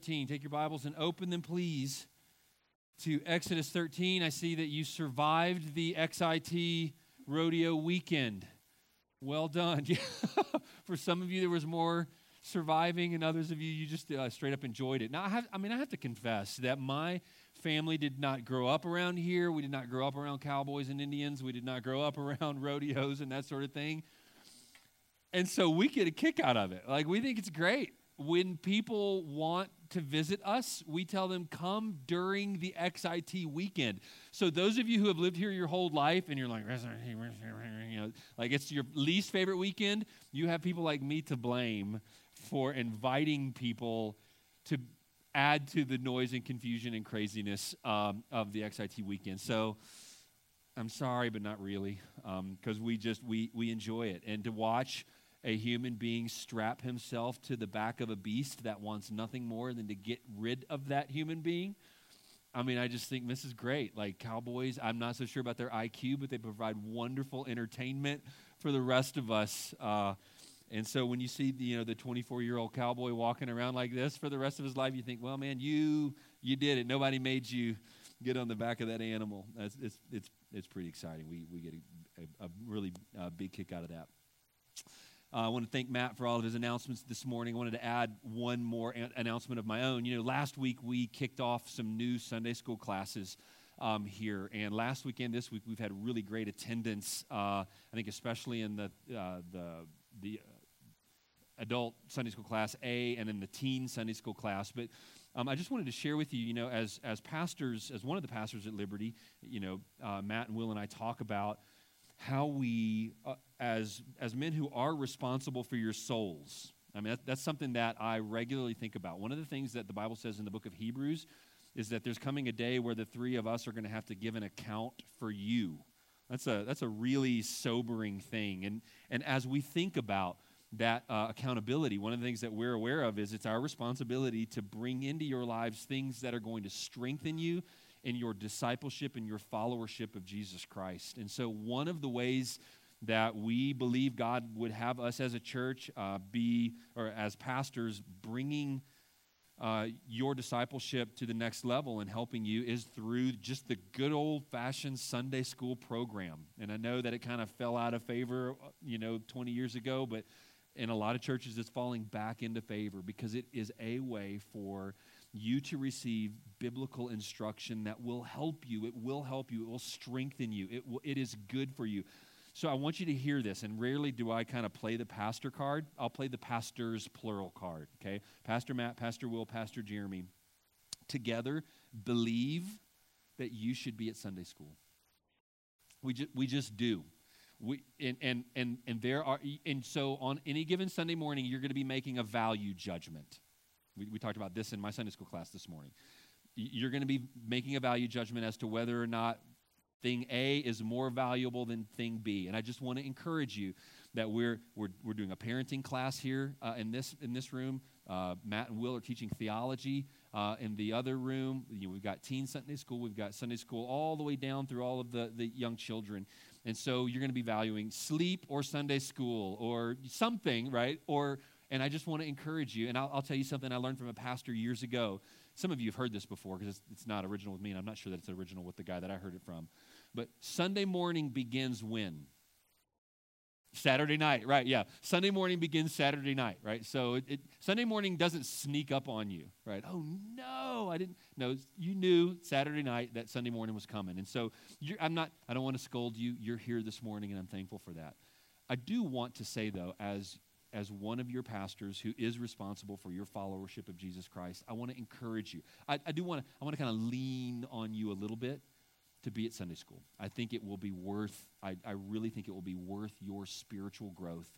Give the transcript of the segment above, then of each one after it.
13. Take your Bibles and open them, please, to Exodus 13. I see that you survived the XIT rodeo weekend. Well done. For some of you, there was more surviving, and others of you, you just uh, straight up enjoyed it. Now, I, have, I mean, I have to confess that my family did not grow up around here. We did not grow up around cowboys and Indians. We did not grow up around rodeos and that sort of thing. And so we get a kick out of it. Like, we think it's great. When people want to visit us, we tell them come during the XIT weekend. So those of you who have lived here your whole life and you're like, you know, like it's your least favorite weekend, you have people like me to blame for inviting people to add to the noise and confusion and craziness um, of the XIT weekend. So I'm sorry, but not really, because um, we just we we enjoy it and to watch a human being strap himself to the back of a beast that wants nothing more than to get rid of that human being. I mean, I just think this is great. Like cowboys, I'm not so sure about their IQ, but they provide wonderful entertainment for the rest of us. Uh, and so when you see the, you know the 24 year old cowboy walking around like this for the rest of his life, you think, well, man, you you did it. Nobody made you get on the back of that animal. It's it's it's, it's pretty exciting. We we get a, a, a really uh, big kick out of that. Uh, I want to thank Matt for all of his announcements this morning. I wanted to add one more an- announcement of my own. You know, last week we kicked off some new Sunday school classes um, here, and last weekend, this week, we've had really great attendance. Uh, I think, especially in the uh, the the adult Sunday school class A and in the teen Sunday school class. But um, I just wanted to share with you, you know, as as pastors, as one of the pastors at Liberty, you know, uh, Matt and Will and I talk about how we, uh, as, as men who are responsible for your souls, I mean, that, that's something that I regularly think about. One of the things that the Bible says in the book of Hebrews is that there's coming a day where the three of us are going to have to give an account for you. That's a, that's a really sobering thing. And, and as we think about that uh, accountability, one of the things that we're aware of is it's our responsibility to bring into your lives things that are going to strengthen you in your discipleship and your followership of Jesus Christ. And so, one of the ways that we believe God would have us as a church uh, be, or as pastors, bringing uh, your discipleship to the next level and helping you is through just the good old fashioned Sunday school program. And I know that it kind of fell out of favor, you know, 20 years ago, but in a lot of churches, it's falling back into favor because it is a way for you to receive biblical instruction that will help you. It will help you. It will strengthen you. It, will, it is good for you. So I want you to hear this, and rarely do I kind of play the pastor card. I'll play the pastor's plural card, okay? Pastor Matt, Pastor Will, Pastor Jeremy together believe that you should be at Sunday school. We, we just do. We, and, and, and, and there are and so on any given Sunday morning, you're going to be making a value judgment. We, we talked about this in my Sunday school class this morning. You're going to be making a value judgment as to whether or not thing A is more valuable than thing B. And I just want to encourage you that we're, we're, we're doing a parenting class here uh, in, this, in this room. Uh, Matt and Will are teaching theology uh, in the other room. You know, we've got teen Sunday school, we've got Sunday school all the way down through all of the, the young children. And so you're going to be valuing sleep or Sunday school or something, right? Or and I just want to encourage you. And I'll, I'll, tell you something I learned from a pastor years ago. Some of you have heard this before because it's, it's not original with me, and I'm not sure that it's original with the guy that I heard it from. But Sunday morning begins when? Saturday night, right? Yeah. Sunday morning begins Saturday night, right? So it, it, Sunday morning doesn't sneak up on you, right? Oh no, I didn't. No, you knew Saturday night that Sunday morning was coming, and so I'm not. I don't want to scold you. You're here this morning, and I'm thankful for that. I do want to say though, as as one of your pastors who is responsible for your followership of Jesus Christ, I want to encourage you. I, I do want to, I want to kind of lean on you a little bit to be at Sunday school. I think it will be worth, I, I really think it will be worth your spiritual growth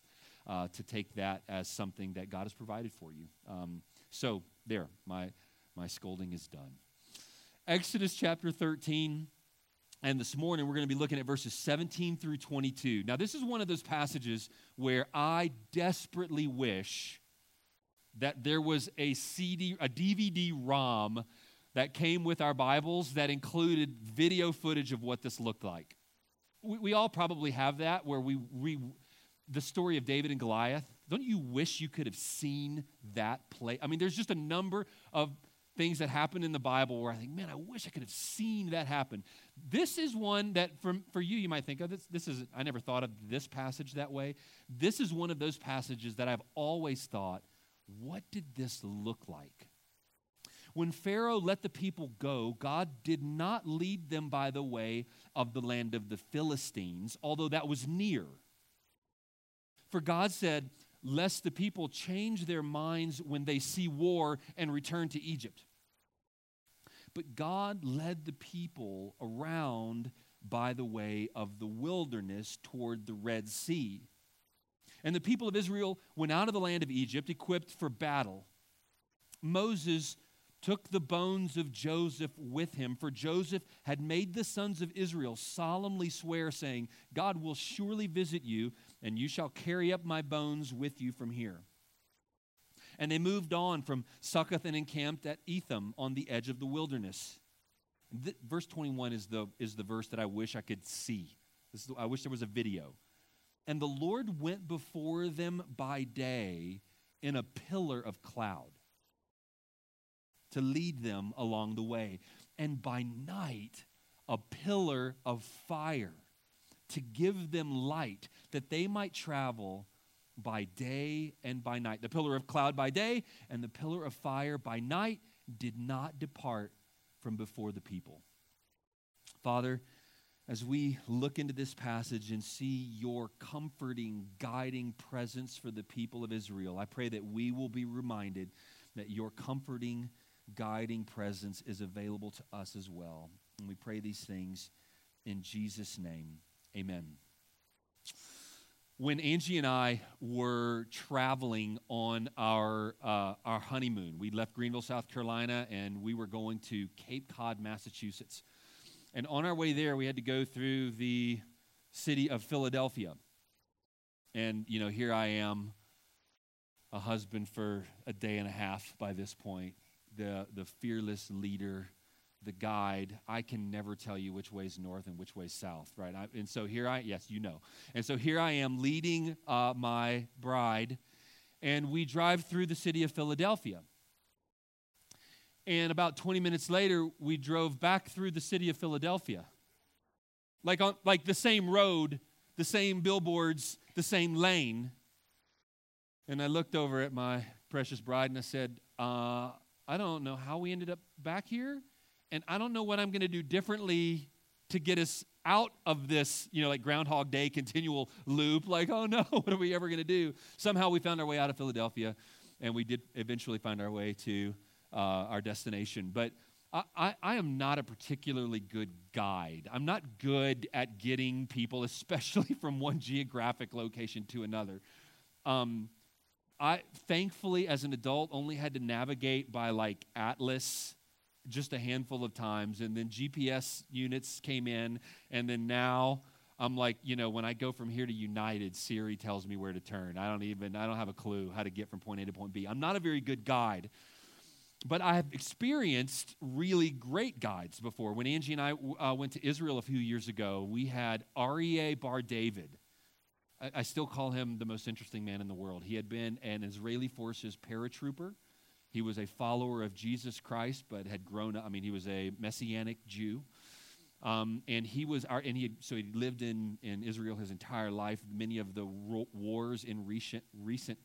uh, to take that as something that God has provided for you. Um, so, there, my, my scolding is done. Exodus chapter 13. And this morning, we're going to be looking at verses 17 through 22. Now, this is one of those passages where I desperately wish that there was a CD, a DVD ROM that came with our Bibles that included video footage of what this looked like. We, we all probably have that where we, we, the story of David and Goliath, don't you wish you could have seen that play? I mean, there's just a number of things that happen in the Bible where I think, man, I wish I could have seen that happen. This is one that for, for you, you might think, oh, this, this is, I never thought of this passage that way. This is one of those passages that I've always thought, what did this look like? When Pharaoh let the people go, God did not lead them by the way of the land of the Philistines, although that was near. For God said, lest the people change their minds when they see war and return to Egypt. But God led the people around by the way of the wilderness toward the Red Sea. And the people of Israel went out of the land of Egypt equipped for battle. Moses took the bones of Joseph with him, for Joseph had made the sons of Israel solemnly swear, saying, God will surely visit you, and you shall carry up my bones with you from here. And they moved on from Succoth and encamped at Etham on the edge of the wilderness. Verse 21 is the, is the verse that I wish I could see. Is, I wish there was a video. And the Lord went before them by day in a pillar of cloud to lead them along the way, and by night, a pillar of fire to give them light that they might travel by day and by night. The pillar of cloud by day and the pillar of fire by night did not depart from before the people. Father, as we look into this passage and see your comforting, guiding presence for the people of Israel, I pray that we will be reminded that your comforting, guiding presence is available to us as well. And we pray these things in Jesus' name. Amen. When Angie and I were traveling on our, uh, our honeymoon, we left Greenville, South Carolina, and we were going to Cape Cod, Massachusetts. And on our way there, we had to go through the city of Philadelphia. And, you know, here I am, a husband for a day and a half by this point, the, the fearless leader, the guide. I can never tell you which way is north and which way is south, right? I, and so here I, yes, you know. And so here I am leading uh, my bride, and we drive through the city of Philadelphia. And about 20 minutes later, we drove back through the city of Philadelphia. Like, on, like the same road, the same billboards, the same lane. And I looked over at my precious bride and I said, uh, I don't know how we ended up back here, and I don't know what I'm going to do differently to get us out of this, you know, like Groundhog Day continual loop. Like, oh no, what are we ever going to do? Somehow we found our way out of Philadelphia, and we did eventually find our way to uh, our destination. But I, I, I, am not a particularly good guide. I'm not good at getting people, especially from one geographic location to another. Um, I thankfully, as an adult, only had to navigate by like Atlas just a handful of times, and then GPS units came in, and then now I'm like, you know, when I go from here to United, Siri tells me where to turn. I don't even, I don't have a clue how to get from point A to point B. I'm not a very good guide, but I have experienced really great guides before. When Angie and I uh, went to Israel a few years ago, we had Aryeh Bar David I, still call him the most interesting man in the world. He had been an Israeli forces paratrooper. He was a follower of Jesus Christ, but had grown up. I mean, he was a messianic Jew. Um, and he was our, and he had, so he lived in, in Israel his entire life. Many of the ro- wars in recent recent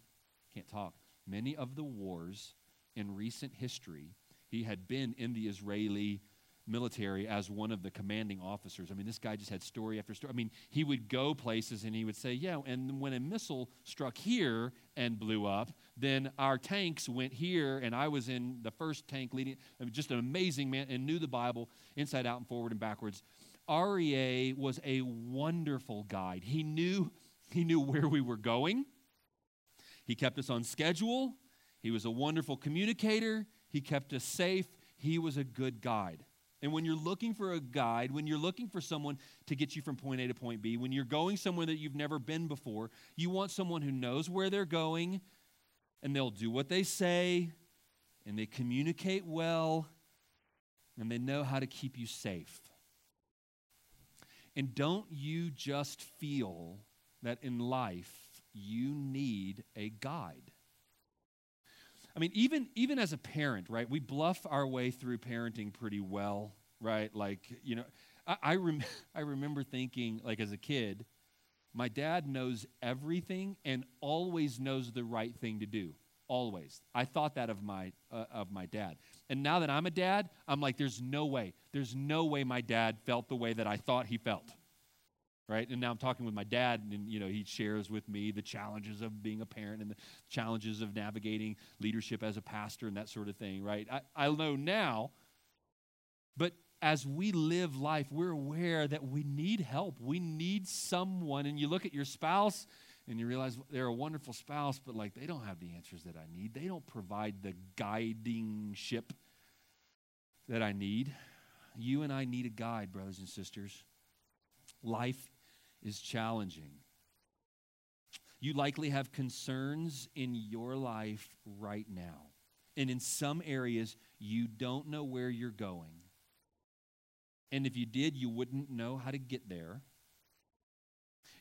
can't talk. Many of the wars in recent history, he had been in the Israeli military as one of the commanding officers. I mean, this guy just had story after story. I mean, he would go places and he would say, Yeah, and when a missile struck here and blew up, then our tanks went here, and I was in the first tank leading. I mean, just an amazing man and knew the Bible inside out and forward and backwards. Aryeh was a wonderful guide. He knew, he knew where we were going. He kept us on schedule. He was a wonderful communicator. He kept us safe. He was a good guide. And when you're looking for a guide, when you're looking for someone to get you from point A to point B, when you're going somewhere that you've never been before, you want someone who knows where they're going and they'll do what they say and they communicate well and they know how to keep you safe. And don't you just feel that in life you need a guide. I mean, even, even as a parent, right, we bluff our way through parenting pretty well, right? Like, you know, I, I, rem- I remember thinking, like, as a kid, my dad knows everything and always knows the right thing to do. Always. I thought that of my, uh, of my dad. And now that I'm a dad, I'm like, there's no way. There's no way my dad felt the way that I thought he felt right? And now i'm talking with my dad and you know he shares with me the challenges of being a parent and the challenges of navigating leadership as a pastor and that sort of thing right? I, I know now but as we live life we're aware that we need help. We need someone. And you look at your spouse and you realize they're a wonderful spouse but like they don't have the answers that i need. They don't provide the guiding ship that i need. You and i need a guide brothers and sisters. Life is challenging. You likely have concerns in your life right now. And in some areas, you don't know where you're going. And if you did, you wouldn't know how to get there.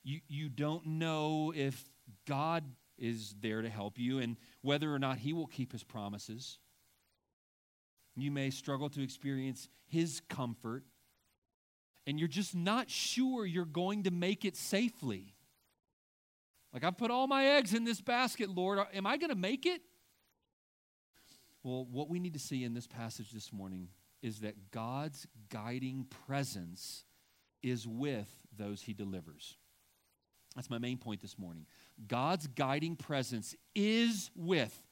You, you don't know if God is there to help you and whether or not He will keep His promises. You may struggle to experience His comfort and you're just not sure you're going to make it safely. Like, I put all my eggs in this basket, Lord. Am I going to make it? Well, what we need to see in this passage this morning is that God's guiding presence is with those he delivers. That's my main point this morning. God's guiding presence is with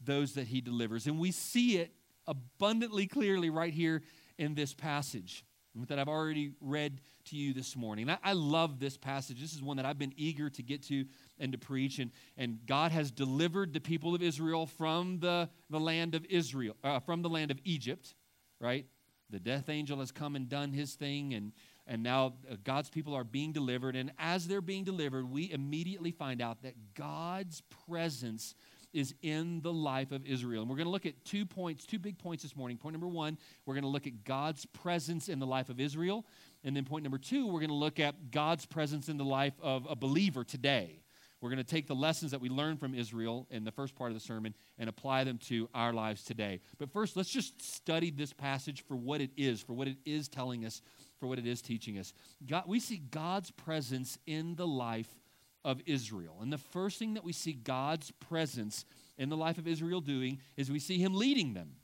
those that he delivers. And we see it abundantly clearly right here in this passage that I've already read to you this morning. I, I, love this passage. This is one that I've been eager to get to and to preach. And, and God has delivered the people of Israel from the, the land of Israel, uh, from the land of Egypt, right? The death angel has come and done his thing, and, and now uh, God's people are being delivered. And as they're being delivered, we immediately find out that God's presence is in the life of Israel. And we're going to look at two points, two big points this morning. Point number one, we're going to look at God's presence in the life of Israel. And then point number two, we're going to look at God's presence in the life of a believer today. We're going to take the lessons that we learned from Israel in the first part of the sermon and apply them to our lives today. But first, let's just study this passage for what it is, for what it is telling us, for what it is teaching us. God, we see God's presence in the life of Israel. And the first thing that we see God's presence in the life of Israel doing is we see him leading them.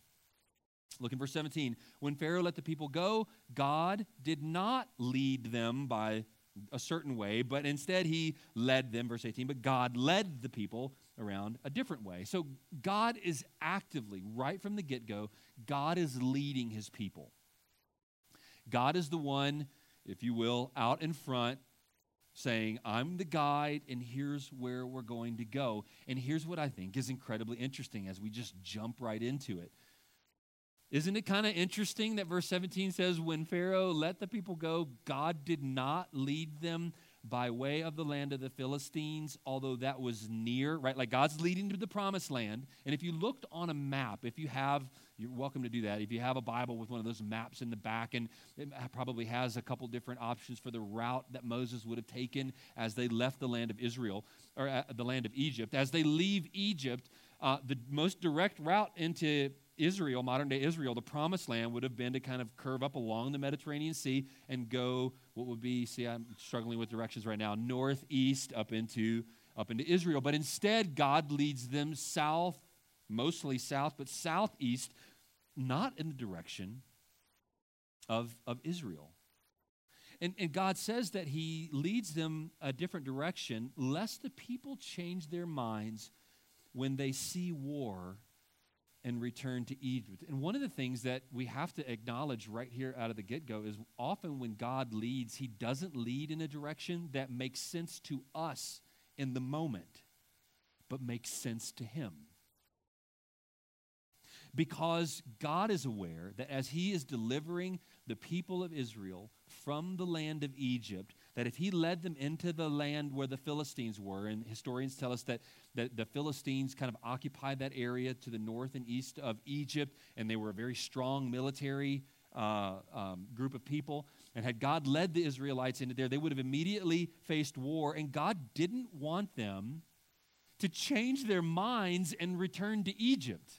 Look in verse 17. When Pharaoh let the people go, God did not lead them by a certain way, but instead he led them, verse 18. But God led the people around a different way. So God is actively, right from the get go, God is leading his people. God is the one, if you will, out in front, saying, I'm the guide, and here's where we're going to go. And here's what I think is incredibly interesting as we just jump right into it. Isn't it kind of interesting that verse 17 says, When Pharaoh let the people go, God did not lead them by way of the land of the Philistines, although that was near, right? Like God's leading to the promised land. And if you looked on a map, if you have, you're welcome to do that. If you have a Bible with one of those maps in the back, and it probably has a couple different options for the route that Moses would have taken as they left the land of Israel, or uh, the land of Egypt. As they leave Egypt, uh, the most direct route into Israel, modern day Israel, the promised land would have been to kind of curve up along the Mediterranean Sea and go what would be, see, I'm struggling with directions right now, northeast up into up into Israel. But instead, God leads them south, mostly south, but southeast, not in the direction of, of Israel. And, and God says that He leads them a different direction, lest the people change their minds when they see war and return to Egypt. And one of the things that we have to acknowledge right here out of the get go is often when God leads, He doesn't lead in a direction that makes sense to us in the moment, but makes sense to Him. Because God is aware that as He is delivering the people of Israel from the land of Egypt, that if he led them into the land where the Philistines were, and historians tell us that, that the Philistines kind of occupied that area to the north and east of Egypt, and they were a very strong military uh, um, group of people. And had God led the Israelites into there, they would have immediately faced war. And God didn't want them to change their minds and return to Egypt.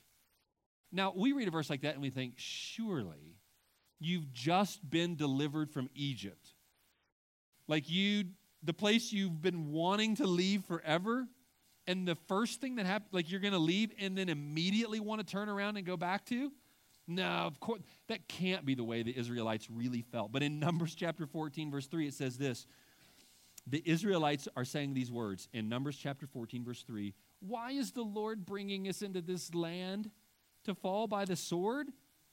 Now, we read a verse like that and we think, surely you've just been delivered from Egypt. Like you, the place you've been wanting to leave forever, and the first thing that happens, like you're going to leave and then immediately want to turn around and go back to? No, of course, that can't be the way the Israelites really felt. But in Numbers chapter 14, verse 3, it says this The Israelites are saying these words in Numbers chapter 14, verse 3 Why is the Lord bringing us into this land to fall by the sword?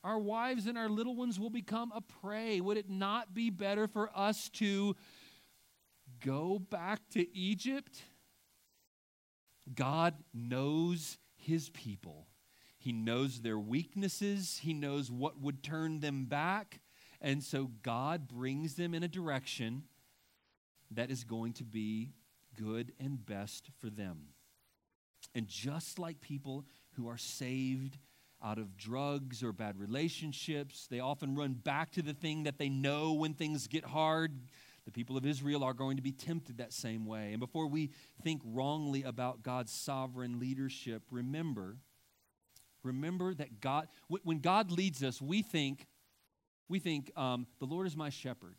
Our wives and our little ones will become a prey. Would it not be better for us to go back to Egypt? God knows his people. He knows their weaknesses. He knows what would turn them back. And so God brings them in a direction that is going to be good and best for them. And just like people who are saved out of drugs or bad relationships, they often run back to the thing that they know when things get hard. The people of Israel are going to be tempted that same way. And before we think wrongly about God's sovereign leadership, remember, remember that God, when God leads us, we think, we think, um, the Lord is my shepherd.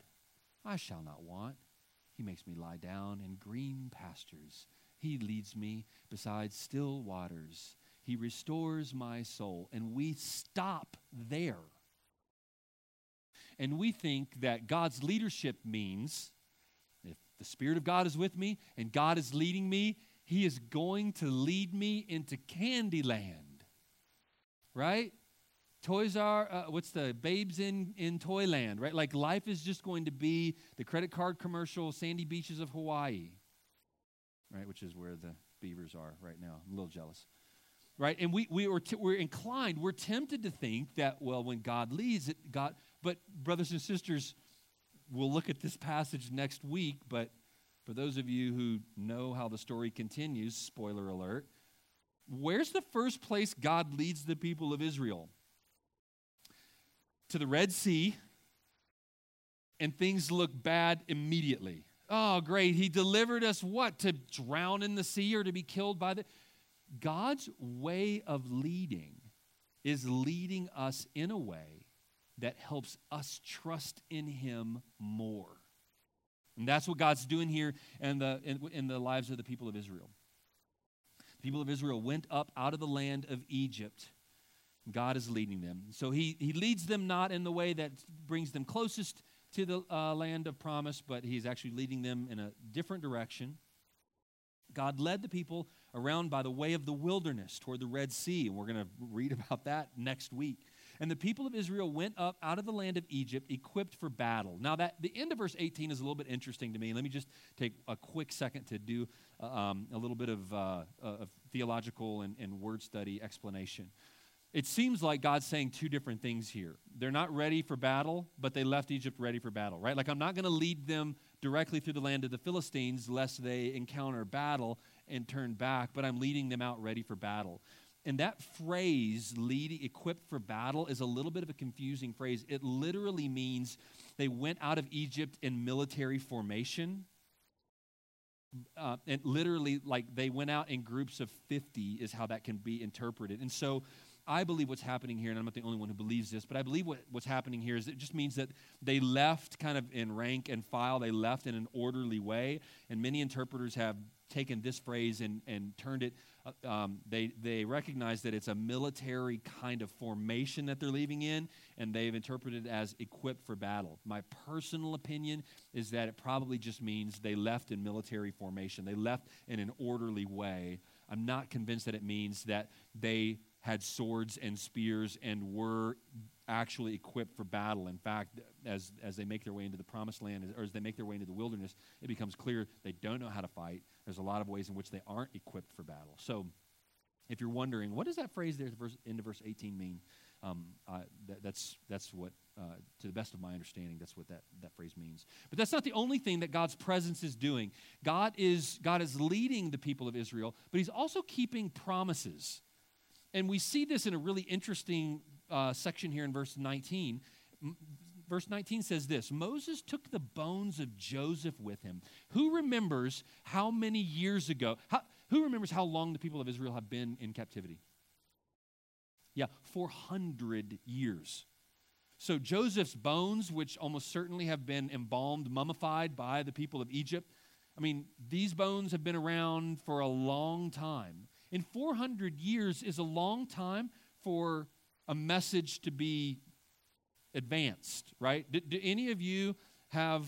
I shall not want. He makes me lie down in green pastures. He leads me beside still waters. He restores my soul. And we stop there. And we think that God's leadership means if the Spirit of God is with me and God is leading me, He is going to lead me into Candyland. Right? Toys are, uh, what's the babes in, in Toyland, right? Like life is just going to be the credit card commercial, sandy beaches of Hawaii, right? Which is where the beavers are right now. I'm a little jealous right? And we, we were t- we're inclined, we're tempted to think that, well, when God leads, it, God, but, brothers and sisters, we'll look at this passage next week, but for those of you who know how the story continues, spoiler alert, where's the first place God leads the people of Israel? To the Red Sea, and things look bad immediately. Oh, great. He delivered us what? To drown in the sea or to be killed by the. God's way of leading is leading us in a way that helps us trust in Him more. And that's what God's doing here in the, in, in the lives of the people of Israel. The people of Israel went up out of the land of Egypt. God is leading them. So he, he leads them not in the way that brings them closest to the uh, land of promise, but he's actually leading them in a different direction. God led the people around by the way of the wilderness toward the Red Sea. And we're going to read about that next week. And the people of Israel went up out of the land of Egypt equipped for battle. Now, that the end of verse 18 is a little bit interesting to me. Let me just take a quick second to do uh, um, a little bit of, uh, of theological and, and word study explanation. It seems like God's saying two different things here. They're not ready for battle, but they left Egypt ready for battle, right? Like, I'm not going to lead them directly through the land of the Philistines lest they encounter battle and turn back, but I'm leading them out ready for battle. And that phrase, leading, equipped for battle, is a little bit of a confusing phrase. It literally means they went out of Egypt in military formation. Uh, and literally, like they went out in groups of 50, is how that can be interpreted. And so, I believe what's happening here, and I'm not the only one who believes this, but I believe what, what's happening here is it just means that they left kind of in rank and file, they left in an orderly way. And many interpreters have taken this phrase and, and turned it, uh, um, they, they recognize that it's a military kind of formation that they're leaving in, and they've interpreted it as equipped for battle. My personal opinion is that it probably just means they left in military formation, they left in an orderly way. I'm not convinced that it means that they had swords and spears and were actually equipped for battle. In fact, as, as they make their way into the promised land, or as they make their way into the wilderness, it becomes clear they don't know how to fight. There's a lot of ways in which they aren't equipped for battle. So, if you're wondering, what does that phrase there at the verse 18 mean? Um, uh, that, that's, that's what, uh, to the best of my understanding, that's what that, that phrase means. But that's not the only thing that God's presence is doing. God is, God is leading the people of Israel, but He's also keeping promises. And we see this in a really interesting uh, section here in verse 19. verse 19 says this Moses took the bones of Joseph with him. Who remembers how many years ago, how, who remembers how long the people of Israel have been in captivity? Yeah, 400 years. So Joseph's bones, which almost certainly have been embalmed, mummified by the people of Egypt, I mean, these bones have been around for a long time. And 400 years is a long time for a message to be advanced, right? Do, do any of you have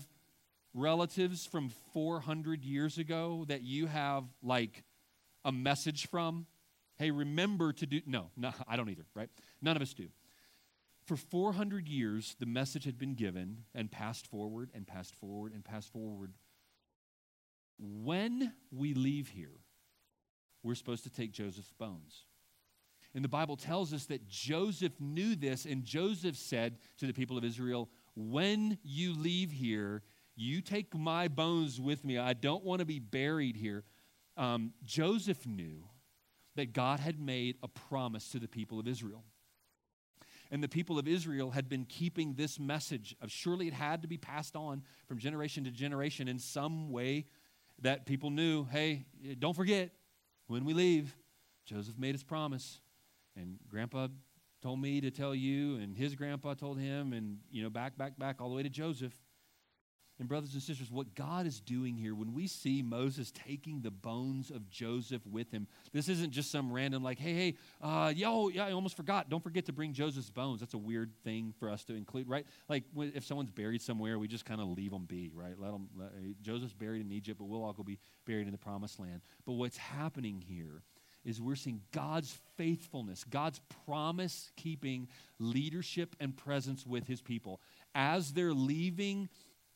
relatives from 400 years ago that you have like a message from? Hey, remember to do. No, no, I don't either, right? None of us do. For 400 years, the message had been given and passed forward and passed forward and passed forward. When we leave here, we're supposed to take Joseph's bones. And the Bible tells us that Joseph knew this, and Joseph said to the people of Israel, When you leave here, you take my bones with me. I don't want to be buried here. Um, Joseph knew that God had made a promise to the people of Israel. And the people of Israel had been keeping this message of surely it had to be passed on from generation to generation in some way that people knew hey, don't forget, when we leave, Joseph made his promise. And grandpa told me to tell you, and his grandpa told him, and, you know, back, back, back, all the way to Joseph. And, brothers and sisters, what God is doing here, when we see Moses taking the bones of Joseph with him, this isn't just some random, like, hey, hey, uh, yo, yeah, I almost forgot. Don't forget to bring Joseph's bones. That's a weird thing for us to include, right? Like, if someone's buried somewhere, we just kind of leave them be, right? Let them, let, Joseph's buried in Egypt, but we'll all go be buried in the promised land. But what's happening here is we're seeing God's faithfulness, God's promise keeping leadership and presence with his people. As they're leaving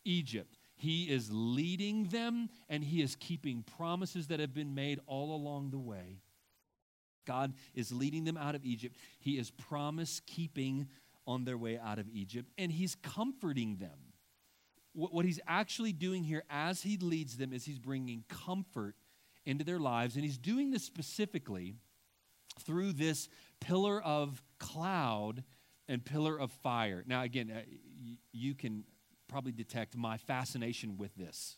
Egypt, he is leading them and he is keeping promises that have been made all along the way. God is leading them out of Egypt. He is promise keeping on their way out of Egypt, and he's comforting them. What he's actually doing here as he leads them is he's bringing comfort into their lives. And he's doing this specifically through this pillar of cloud and pillar of fire. Now, again, uh, you can probably detect my fascination with this.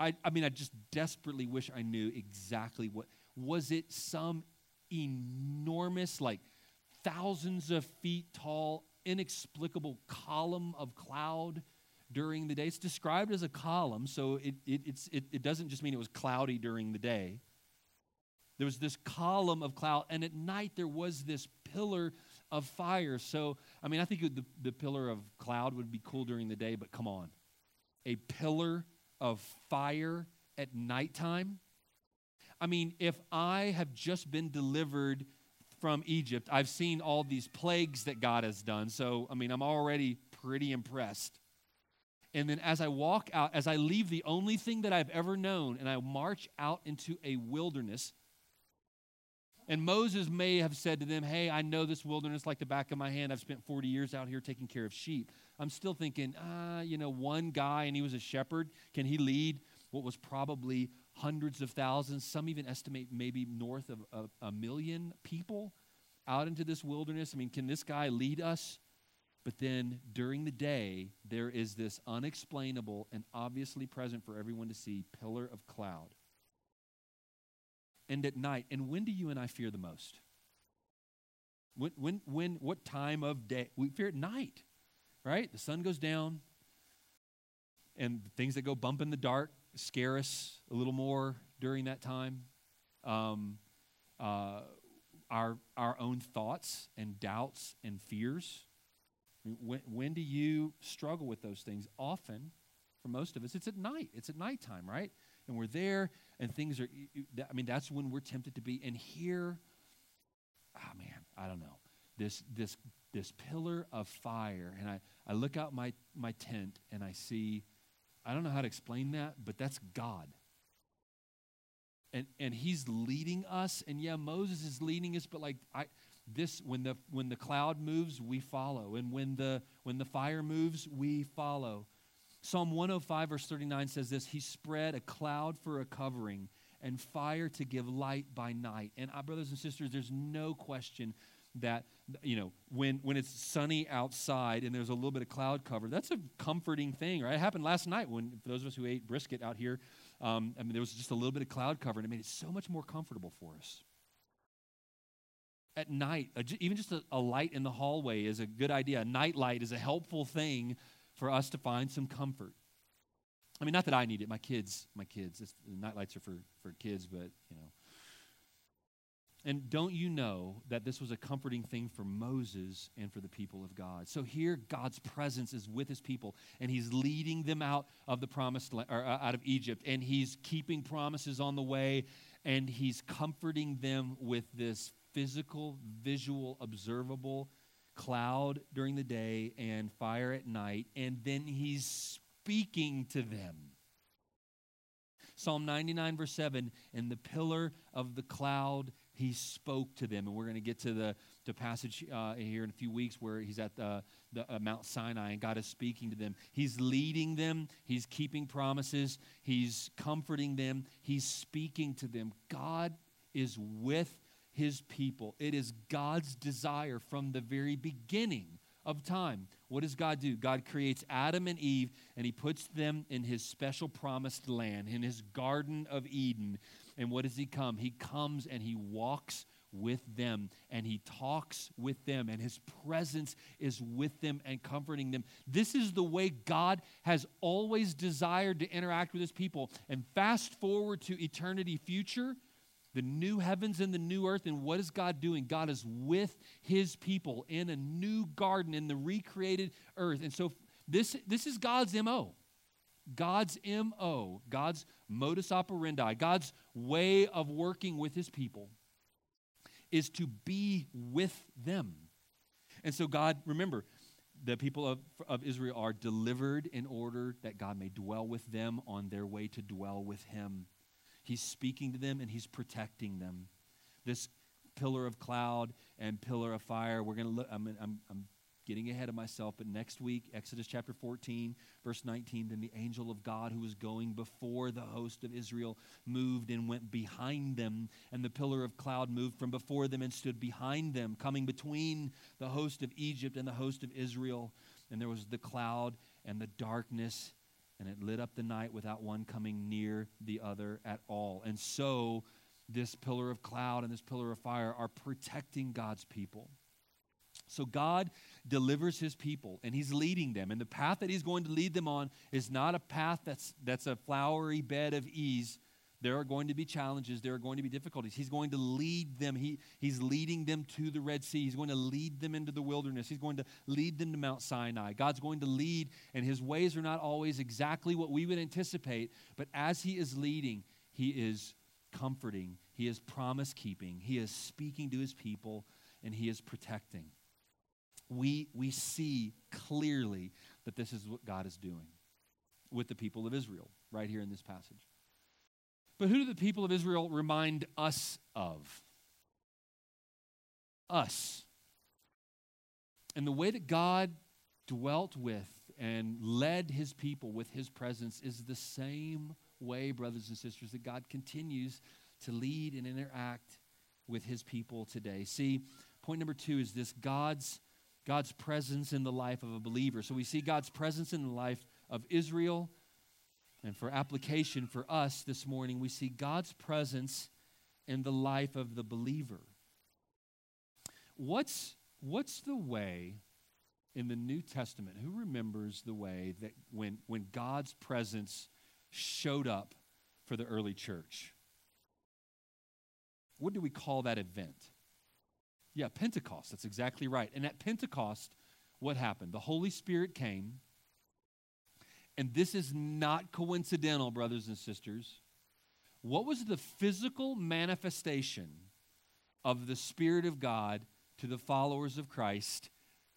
I, I mean, I just desperately wish I knew exactly what. Was it some enormous, like thousands of feet tall, inexplicable column of cloud during the day. It's described as a column, so it, it, it, it doesn't just mean it was cloudy during the day. There was this column of cloud, and at night there was this pillar of fire. So, I mean, I think the, the pillar of cloud would be cool during the day, but come on. A pillar of fire at nighttime? I mean, if I have just been delivered from Egypt, I've seen all these plagues that God has done. So, I mean, I'm already pretty impressed. And then as I walk out, as I leave the only thing that I've ever known, and I march out into a wilderness, and Moses may have said to them, Hey, I know this wilderness like the back of my hand. I've spent 40 years out here taking care of sheep. I'm still thinking, ah, you know, one guy and he was a shepherd. Can he lead what was probably hundreds of thousands? Some even estimate maybe north of a, a million people out into this wilderness. I mean, can this guy lead us? But then during the day, there is this unexplainable and obviously present for everyone to see pillar of cloud. And at night, and when do you and I fear the most? When, when, when, what time of day? We fear at night, right? The sun goes down, and things that go bump in the dark scare us a little more during that time. Um, uh, our, our own thoughts and doubts and fears when, when do you struggle with those things? Often, for most of us, it's at night. It's at nighttime, right? And we're there, and things are, I mean, that's when we're tempted to be. And here, oh man, I don't know. This, this, this pillar of fire, and I, I look out my, my tent and I see, I don't know how to explain that, but that's God. And, and he's leading us, and yeah, Moses is leading us, but like, I, this when the when the cloud moves we follow and when the when the fire moves we follow psalm 105 verse 39 says this he spread a cloud for a covering and fire to give light by night and our brothers and sisters there's no question that you know, when, when it's sunny outside and there's a little bit of cloud cover, that's a comforting thing, right? It happened last night when, for those of us who ate brisket out here, um, I mean, there was just a little bit of cloud cover and it made it so much more comfortable for us. At night, even just a, a light in the hallway is a good idea. A night light is a helpful thing for us to find some comfort. I mean, not that I need it. My kids, my kids. It's, night lights are for, for kids, but, you know. And don't you know that this was a comforting thing for Moses and for the people of God? So here, God's presence is with his people, and he's leading them out of the promised land, or uh, out of Egypt, and he's keeping promises on the way, and he's comforting them with this physical, visual, observable cloud during the day and fire at night, and then he's speaking to them. Psalm 99, verse 7 And the pillar of the cloud he spoke to them. And we're going to get to the, the passage uh, here in a few weeks where he's at the, the uh, Mount Sinai and God is speaking to them. He's leading them, he's keeping promises, he's comforting them, he's speaking to them. God is with his people. It is God's desire from the very beginning of time. What does God do? God creates Adam and Eve and he puts them in his special promised land, in his Garden of Eden. And what does he come? He comes and he walks with them and he talks with them and his presence is with them and comforting them. This is the way God has always desired to interact with his people. And fast forward to eternity future, the new heavens and the new earth. And what is God doing? God is with his people in a new garden in the recreated earth. And so this, this is God's MO. God's MO, God's modus operandi, God's way of working with his people is to be with them. And so, God, remember, the people of, of Israel are delivered in order that God may dwell with them on their way to dwell with him. He's speaking to them and he's protecting them. This pillar of cloud and pillar of fire, we're going to look, I'm, I'm, I'm getting ahead of myself, but next week, Exodus chapter 14, verse 19, then the angel of God who was going before the host of Israel moved and went behind them, and the pillar of cloud moved from before them and stood behind them, coming between the host of Egypt and the host of Israel. And there was the cloud and the darkness and it lit up the night without one coming near the other at all. And so, this pillar of cloud and this pillar of fire are protecting God's people. So, God delivers his people and he's leading them. And the path that he's going to lead them on is not a path that's, that's a flowery bed of ease there are going to be challenges. There are going to be difficulties. He's going to lead them. He, he's leading them to the Red Sea. He's going to lead them into the wilderness. He's going to lead them to Mount Sinai. God's going to lead, and his ways are not always exactly what we would anticipate. But as he is leading, he is comforting, he is promise keeping, he is speaking to his people, and he is protecting. We, we see clearly that this is what God is doing with the people of Israel right here in this passage. But who do the people of Israel remind us of? Us. And the way that God dwelt with and led his people with his presence is the same way, brothers and sisters, that God continues to lead and interact with his people today. See, point number two is this God's, God's presence in the life of a believer. So we see God's presence in the life of Israel and for application for us this morning, we see God's presence in the life of the believer. What's, what's the way in the New Testament? Who remembers the way that when, when God's presence showed up for the early church? What do we call that event? Yeah, Pentecost. That's exactly right. And at Pentecost, what happened? The Holy Spirit came and this is not coincidental, brothers and sisters. What was the physical manifestation of the Spirit of God to the followers of Christ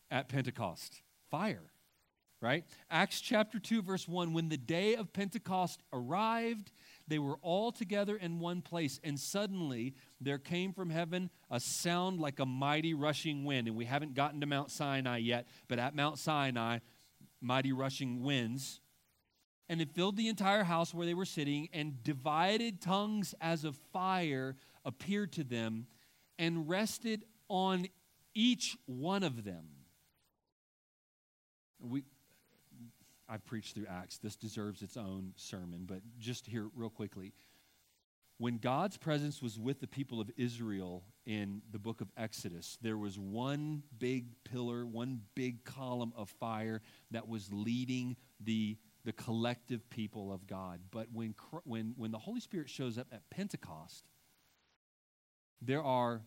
at Pentecost? Fire, right? Acts chapter 2, verse 1 when the day of Pentecost arrived, they were all together in one place, and suddenly there came from heaven a sound like a mighty rushing wind. And we haven't gotten to Mount Sinai yet, but at Mount Sinai, mighty rushing winds and it filled the entire house where they were sitting, and divided tongues as of fire appeared to them and rested on each one of them. We, I've preached through Acts. This deserves its own sermon, but just here, real quickly. When God's presence was with the people of Israel in the book of Exodus, there was one big pillar, one big column of fire that was leading the, the collective people of God. But when, when, when the Holy Spirit shows up at Pentecost, there are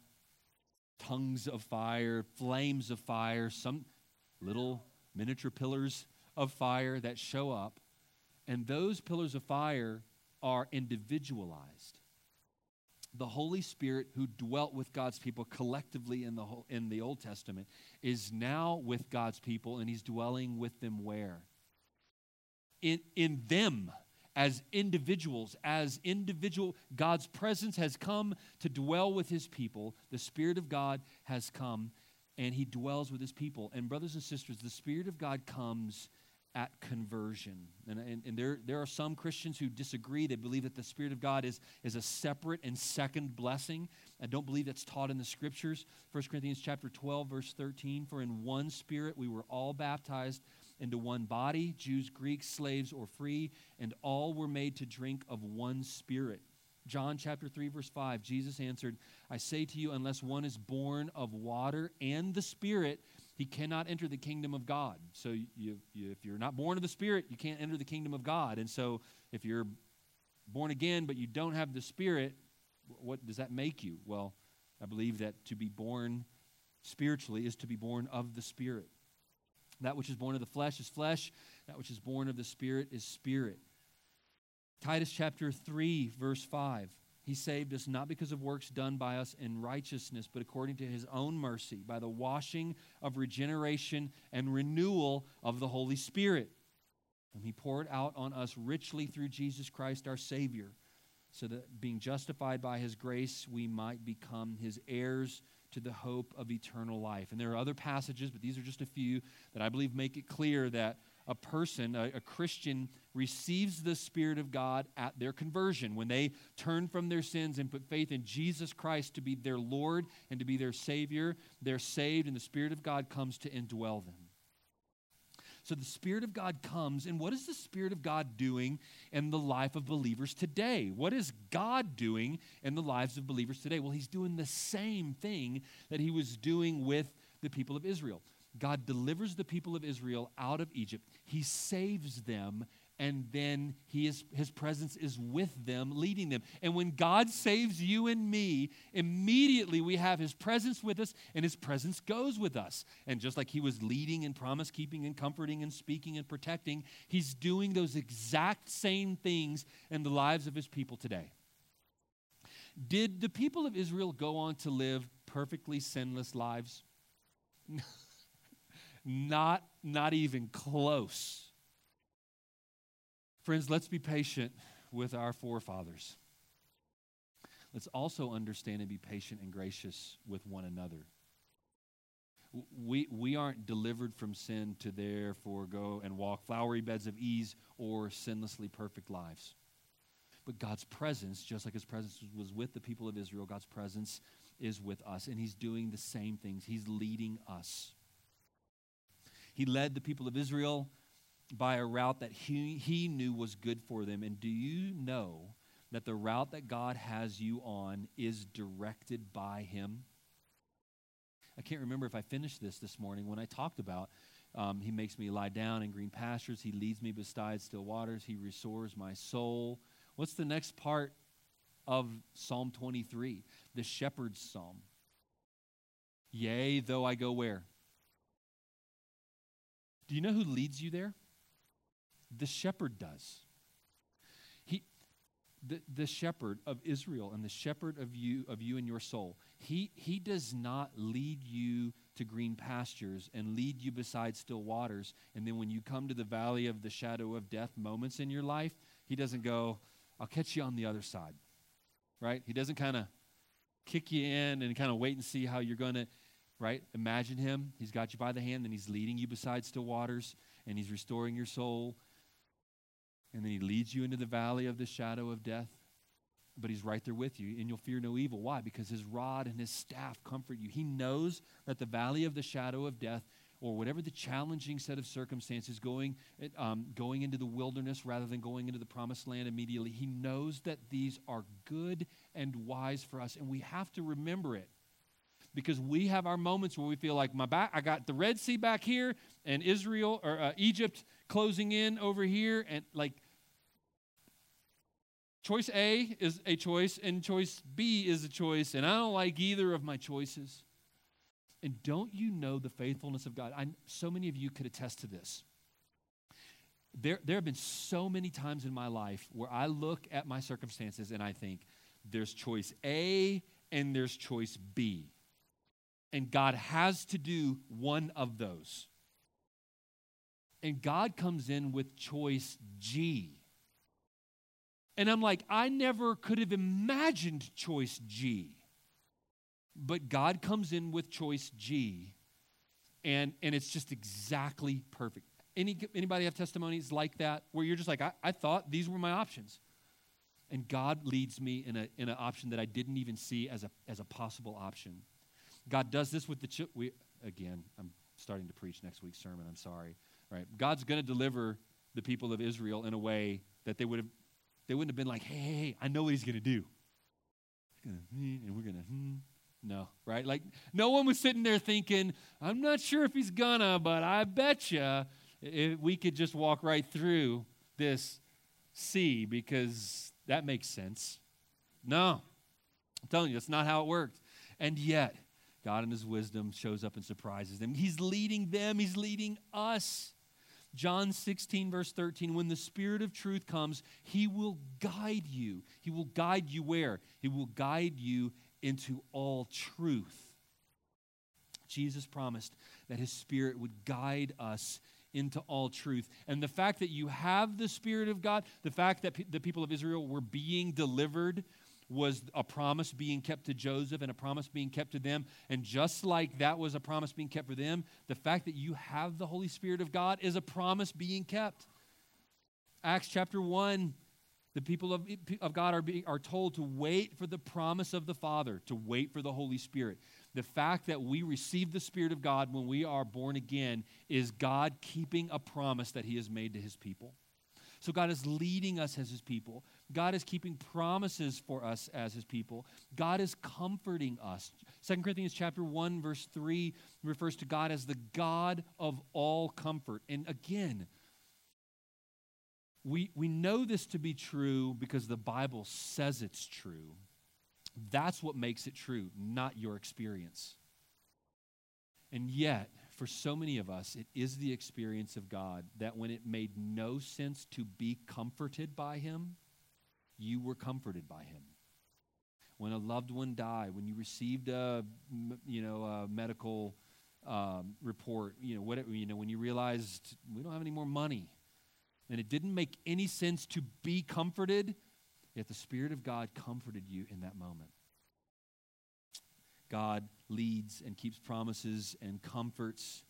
tongues of fire, flames of fire, some little miniature pillars of fire that show up. And those pillars of fire are individualized the Holy Spirit who dwelt with God's people collectively in the, whole, in the Old Testament is now with God's people and he's dwelling with them where? In, in them as individuals, as individual, God's presence has come to dwell with his people. The Spirit of God has come and he dwells with his people. And, brothers and sisters, the Spirit of God comes at conversion. And, and, and, there, there are some Christians who disagree. They believe that the Spirit of God is, is a separate and second blessing. I don't believe that's taught in the scriptures. 1 Corinthians chapter 12, verse 13, for in one spirit we were all baptized into one body, Jews, Greeks, slaves, or free, and all were made to drink of one spirit. John chapter 3, verse 5, Jesus answered, I say to you, unless one is born of water and the Spirit, he cannot enter the kingdom of God. So you, you, if you're not born of the Spirit, you can't enter the kingdom of God. And so if you're born again, but you don't have the Spirit, what does that make you? Well, I believe that to be born spiritually is to be born of the Spirit. That which is born of the flesh is flesh, that which is born of the Spirit is spirit. Titus chapter 3, verse 5. He saved us not because of works done by us in righteousness, but according to his own mercy, by the washing of regeneration and renewal of the Holy Spirit. And he poured out on us richly through Jesus Christ our Savior, so that being justified by his grace, we might become his heirs to the hope of eternal life. And there are other passages, but these are just a few that I believe make it clear that a person, a, a, Christian, receives the Spirit of God at their conversion. When they turn from their sins and put faith in Jesus Christ to be their Lord and to be their Savior, they're saved, and the Spirit of God comes to indwell them. So the Spirit of God comes, and what is the Spirit of God doing in the life of believers today? What is God doing in the lives of believers today? Well, He's doing the same thing that He was doing with the people of Israel. God delivers the people of Israel out of Egypt. He saves them, and then he is, his presence is with them, leading them. And when God saves you and me, immediately we have his presence with us, and his presence goes with us. And just like he was leading and promise keeping and comforting and speaking and protecting, he's doing those exact same things in the lives of his people today. Did the people of Israel go on to live perfectly sinless lives? Not, not even close. Friends, let's be patient with our forefathers. Let's also understand and be patient and gracious with one another. We, we aren't delivered from sin to therefore go and walk flowery beds of ease or sinlessly perfect lives. But God's presence, just like his presence was with the people of Israel, God's presence is with us, and he's doing the same things. He's leading us. He led the people of Israel by a route that he, he knew was good for them. And do you know that the route that God has you on is directed by Him? I can't remember if I finished this this morning when I talked about um, He makes me lie down in green pastures, He leads me beside still waters, He restores my soul. What's the next part of Psalm 23? The shepherd's psalm. Yea, though I go where? Do you know who leads you there? The shepherd does. He, the, the shepherd of Israel and the shepherd of you of you and your soul. He, he does not lead you to green pastures and lead you beside still waters. And then when you come to the valley of the shadow of death moments in your life, he doesn't go, I'll catch you on the other side. Right? He doesn't kind of kick you in and kind of wait and see how you're going to right? Imagine him. He's got you by the hand, and he's leading you beside still waters, and he's restoring your soul. And then he leads you into the valley of the shadow of death. but he's right there with you, and you'll fear no evil. Why? Because his rod and his staff comfort you. He knows that the valley of the shadow of death, or whatever the challenging set of circumstances, going, um, going into the wilderness rather than going into the promised land immediately, he knows that these are good and wise for us, and we have to remember it because we have our moments where we feel like my back i got the red sea back here and israel or uh, egypt closing in over here and like Choice A is a choice, and choice B is a choice, and I don't like either of my choices. And don't you know the faithfulness of God? I, so many of you could attest to this. There, there have been so many times in my life where I look at my circumstances and I think, there's choice A and there's choice B. And God has to do one of those. And God comes in with choice G. And I'm like, I never could have imagined choice G. But God comes in with choice G, and, and it's just exactly perfect. Any, anybody have testimonies like that where you're just like, I, I thought these were my options? And God leads me in, a, in an option that I didn't even see as a, as a possible option. God does this with the children. Again, I'm starting to preach next week's sermon. I'm sorry. Right? God's going to deliver the people of Israel in a way that they would have they wouldn't have been like, hey, hey, hey I know what he's going to do. Hmm, and we're going to, hmm. No, right? Like, no one was sitting there thinking, I'm not sure if he's gonna, but I bet you we could just walk right through this sea because that makes sense. No, I'm telling you, that's not how it worked. And yet, God in his wisdom shows up and surprises them. He's leading them, he's leading us. John 16, verse 13, when the Spirit of truth comes, he will guide you. He will guide you where? He will guide you into all truth. Jesus promised that his Spirit would guide us into all truth. And the fact that you have the Spirit of God, the fact that the people of Israel were being delivered was a promise being kept to Joseph and a promise being kept to them. And just like that was a promise being kept for them, the fact that you have the Holy Spirit of God is a promise being kept. Acts chapter 1, the people of, of God are, being, are told to wait for the promise of the Father, to wait for the Holy Spirit. The fact that we receive the Spirit of God when we are born again is God keeping a promise that He has made to His people. So God is leading us as his people. God is keeping promises for us as his people. God is comforting us. 2 Corinthians chapter 1 verse 3 refers to God as the God of all comfort. And again, we, we know this to be true because the Bible says it's true. That's what makes it true, not your experience. And yet, for so many of us, it is the experience of God that when it made no sense to be comforted by Him, you were comforted by Him. When a loved one died, when you received a, you know, a medical um, report, you know, whatever, you know, when you realized we don't have any more money, and it didn't make any sense to be comforted, yet the Spirit of God comforted you in that moment. God leads and keeps promises and comforts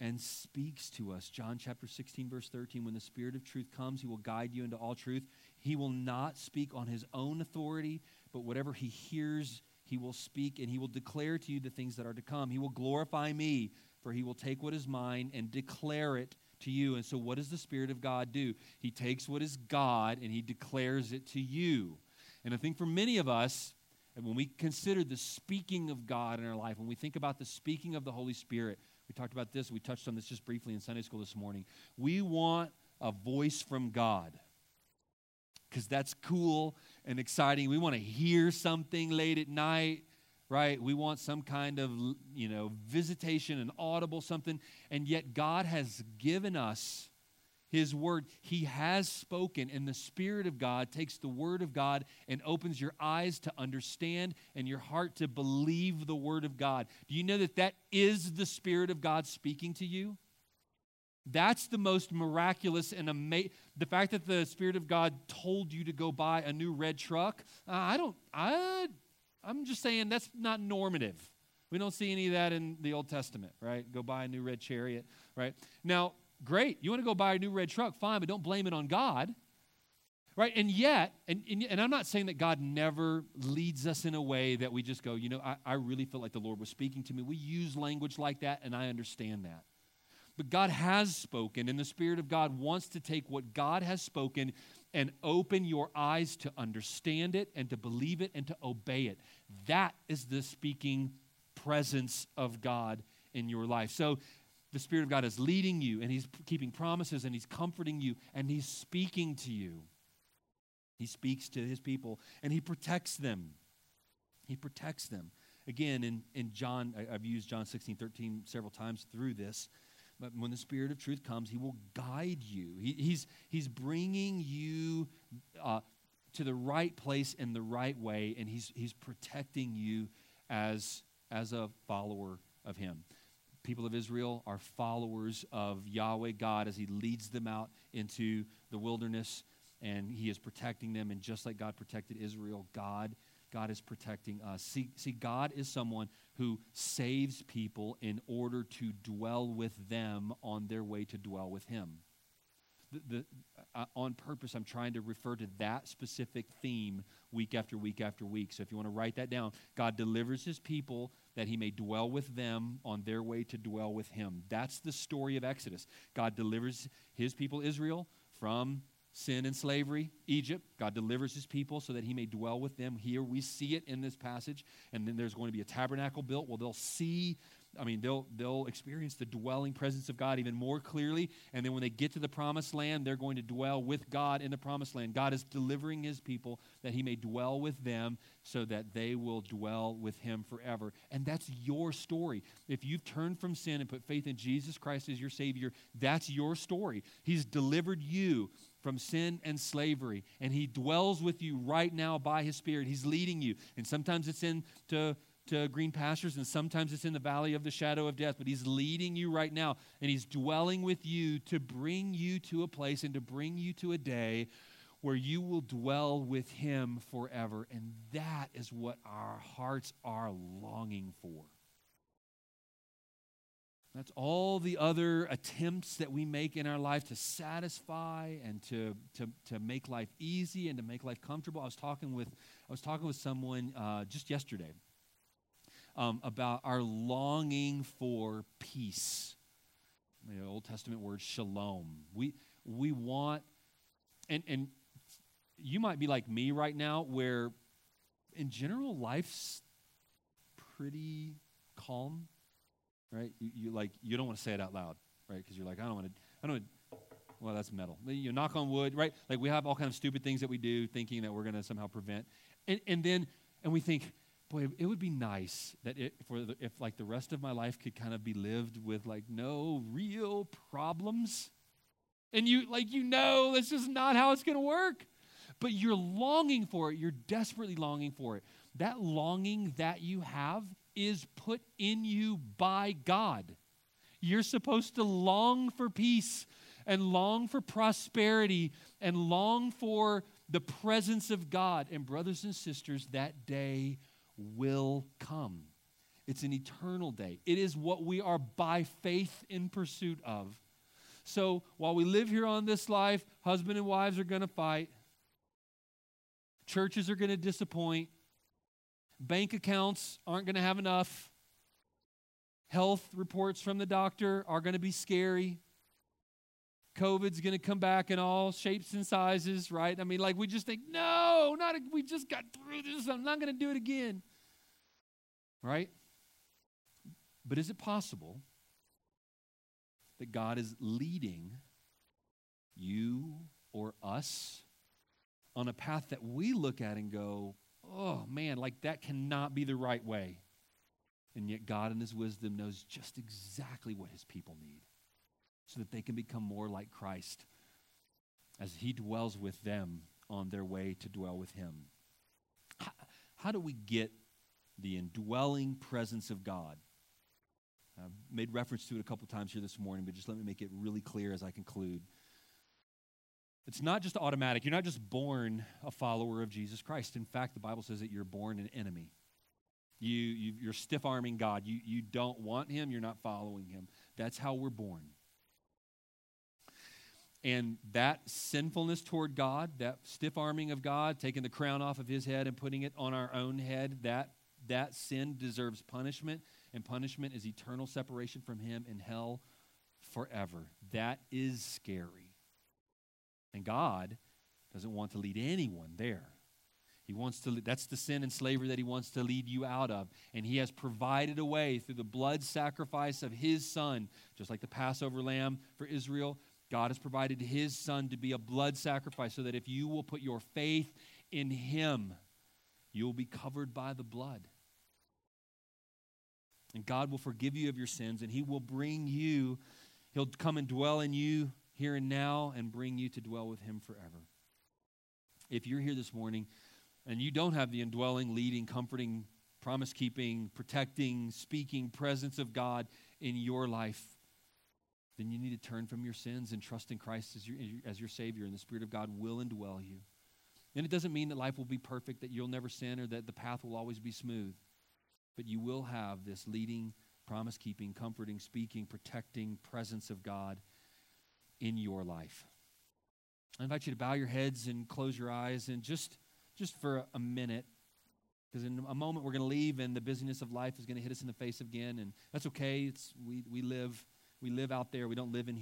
and speaks to us. John chapter 16, verse 13 when the Spirit of truth comes, he will guide you into all truth. He will not speak on his own authority, but whatever he hears, he will speak, and he will declare to you the things that are to come. He will glorify me, for he will take what is mine and declare it to you. And so, what does the Spirit of God do? He takes what is God and he declares it to you. And I think for many of us, and when we consider the speaking of God in our life, when we think about the speaking of the Holy Spirit, we talked about this, we touched on this just briefly in Sunday school this morning. We want a voice from God because that's cool and exciting. We want to hear something late at night, right? We want some kind of, you know, visitation, an audible something. And yet God has given us his word. He has spoken, and the Spirit of God takes the word of God and opens your eyes to understand and your heart to believe the word of God. Do you know that that is the Spirit of God speaking to you? That's the most miraculous and amazing. The fact that the Spirit of God told you to go buy a new red truck, uh, I don't, I, I'm just saying that's not normative. We don't see any of that in the Old Testament, right? Go buy a new red chariot, right? Now, Great. You want to go buy a new red truck? Fine, but don't blame it on God. Right? And yet, and, and, and, I'm not saying that God never leads us in a way that we just go, you know, I, I really feel like the Lord was speaking to me. We use language like that, and I understand that. But God has spoken, and the Spirit of God wants to take what God has spoken and open your eyes to understand it and to believe it and to obey it. That is the speaking presence of God in your life. So the Spirit of God is leading you, and He's keeping promises, and He's comforting you, and He's speaking to you. He speaks to His people, and He protects them. He protects them. Again, in, in John, I've used John 16, 13 several times through this. But when the Spirit of truth comes, He will guide you. He, he's, he's bringing you uh, to the right place in the right way, and He's, he's protecting you as, as a follower of Him people of Israel are followers of Yahweh God as He leads them out into the wilderness and He is protecting them. And just like God protected Israel, God, God is protecting us. See, see, God is someone who saves people in order to dwell with them on their way to dwell with Him. The, the, uh, on purpose, I'm trying to refer to that specific theme week after week after week. So if you want to write that down, God delivers his people that he may dwell with them on their way to dwell with him. That's the story of Exodus. God delivers his people, Israel, from sin and slavery, Egypt. God delivers his people so that he may dwell with them. Here we see it in this passage. And then there's going to be a tabernacle built. Well, they'll see I mean, they'll, they'll experience the dwelling presence of God even more clearly. And then when they get to the promised land, they're going to dwell with God in the promised land. God is delivering his people that he may dwell with them so that they will dwell with him forever. And that's your story. If you've turned from sin and put faith in Jesus Christ as your Savior, that's your story. He's delivered you from sin and slavery, and he dwells with you right now by his Spirit. He's leading you. And sometimes it's into to green pastures, and sometimes it's in the valley of the shadow of death. But He's leading you right now, and He's dwelling with you to bring you to a place and to bring you to a day where you will dwell with Him forever. And that is what our hearts are longing for. That's all the other attempts that we make in our life to satisfy and to, to, to make life easy and to make life comfortable. I was talking with, I was talking with someone uh, just yesterday um, about our longing for peace. The Old Testament word shalom. We, we want, and, and you might be like me right now, where in general, life's pretty calm, right? You, you like, you don't want to say it out loud, right? Because you're like, I don't want to, I don't want to, well, that's metal. You knock on wood, right? Like we have all kind of stupid things that we do thinking that we're going to somehow prevent. And, and then, and we think, boy, it would be nice that it, for the, if like the rest of my life could kind of be lived with like no real problems. And you like you know that's just not how it's going to work. But you're longing for it. You're desperately longing for it. That longing that you have is put in you by God. You're supposed to long for peace and long for prosperity and long for the presence of God. And, brothers and sisters, that day will come. It's an eternal day. It is what we are by faith in pursuit of. So while we live here on this life, husband and wives are going to fight, churches are going to disappoint, bank accounts aren't going to have enough, health reports from the doctor are going to be scary. COVID's going to come back in all shapes and sizes, right? I mean, like we just think, no, not a, we just got through this. I'm not going to do it again. Right? But is it possible that God is leading you or us on a path that we look at and go, oh man, like that cannot be the right way? And yet, God, in His wisdom, knows just exactly what His people need so that they can become more like Christ as He dwells with them on their way to dwell with Him. How, how do we get the indwelling presence of God. I've made reference to it a couple times here this morning, but just let me make it really clear as I conclude. It's not just automatic. You're not just born a follower of Jesus Christ. In fact, the Bible says that you're born an enemy. You, you, are stiff arming God. You, you don't want Him, you're not following Him. That's how we're born. And that sinfulness toward God, that stiff arming of God, taking the crown off of his head and putting it on our own head, that, that sin deserves punishment, and punishment is eternal separation from him in hell forever. That is scary. And God doesn't want to lead anyone there. He wants to that's the sin and slavery that he wants to lead you out of. And he has provided a way through the blood sacrifice of his son, just like the Passover lamb for Israel. God has provided his son to be a blood sacrifice so that if you will put your faith in him, you will be covered by the blood. And God will forgive you of your sins and he will bring you he'll come and dwell in you here and now and bring you to dwell with him forever. If you're here this morning and you don't have the indwelling, leading, comforting, promise keeping, protecting, speaking presence of God in your life, then you need to turn from your sins and trust in Christ as your, as your Savior, and the Spirit of God will indwell you. And it doesn't mean that life will be perfect, that you'll never sin, or that the path will always be smooth. But you will have this leading, promise keeping, comforting, speaking, protecting presence of God in your life. I invite you to bow your heads and close your eyes and just just for a minute because in a moment we're going to leave and the busyness of life is going to hit us in the face again and that's okay it's we, we live we live out there we don't live in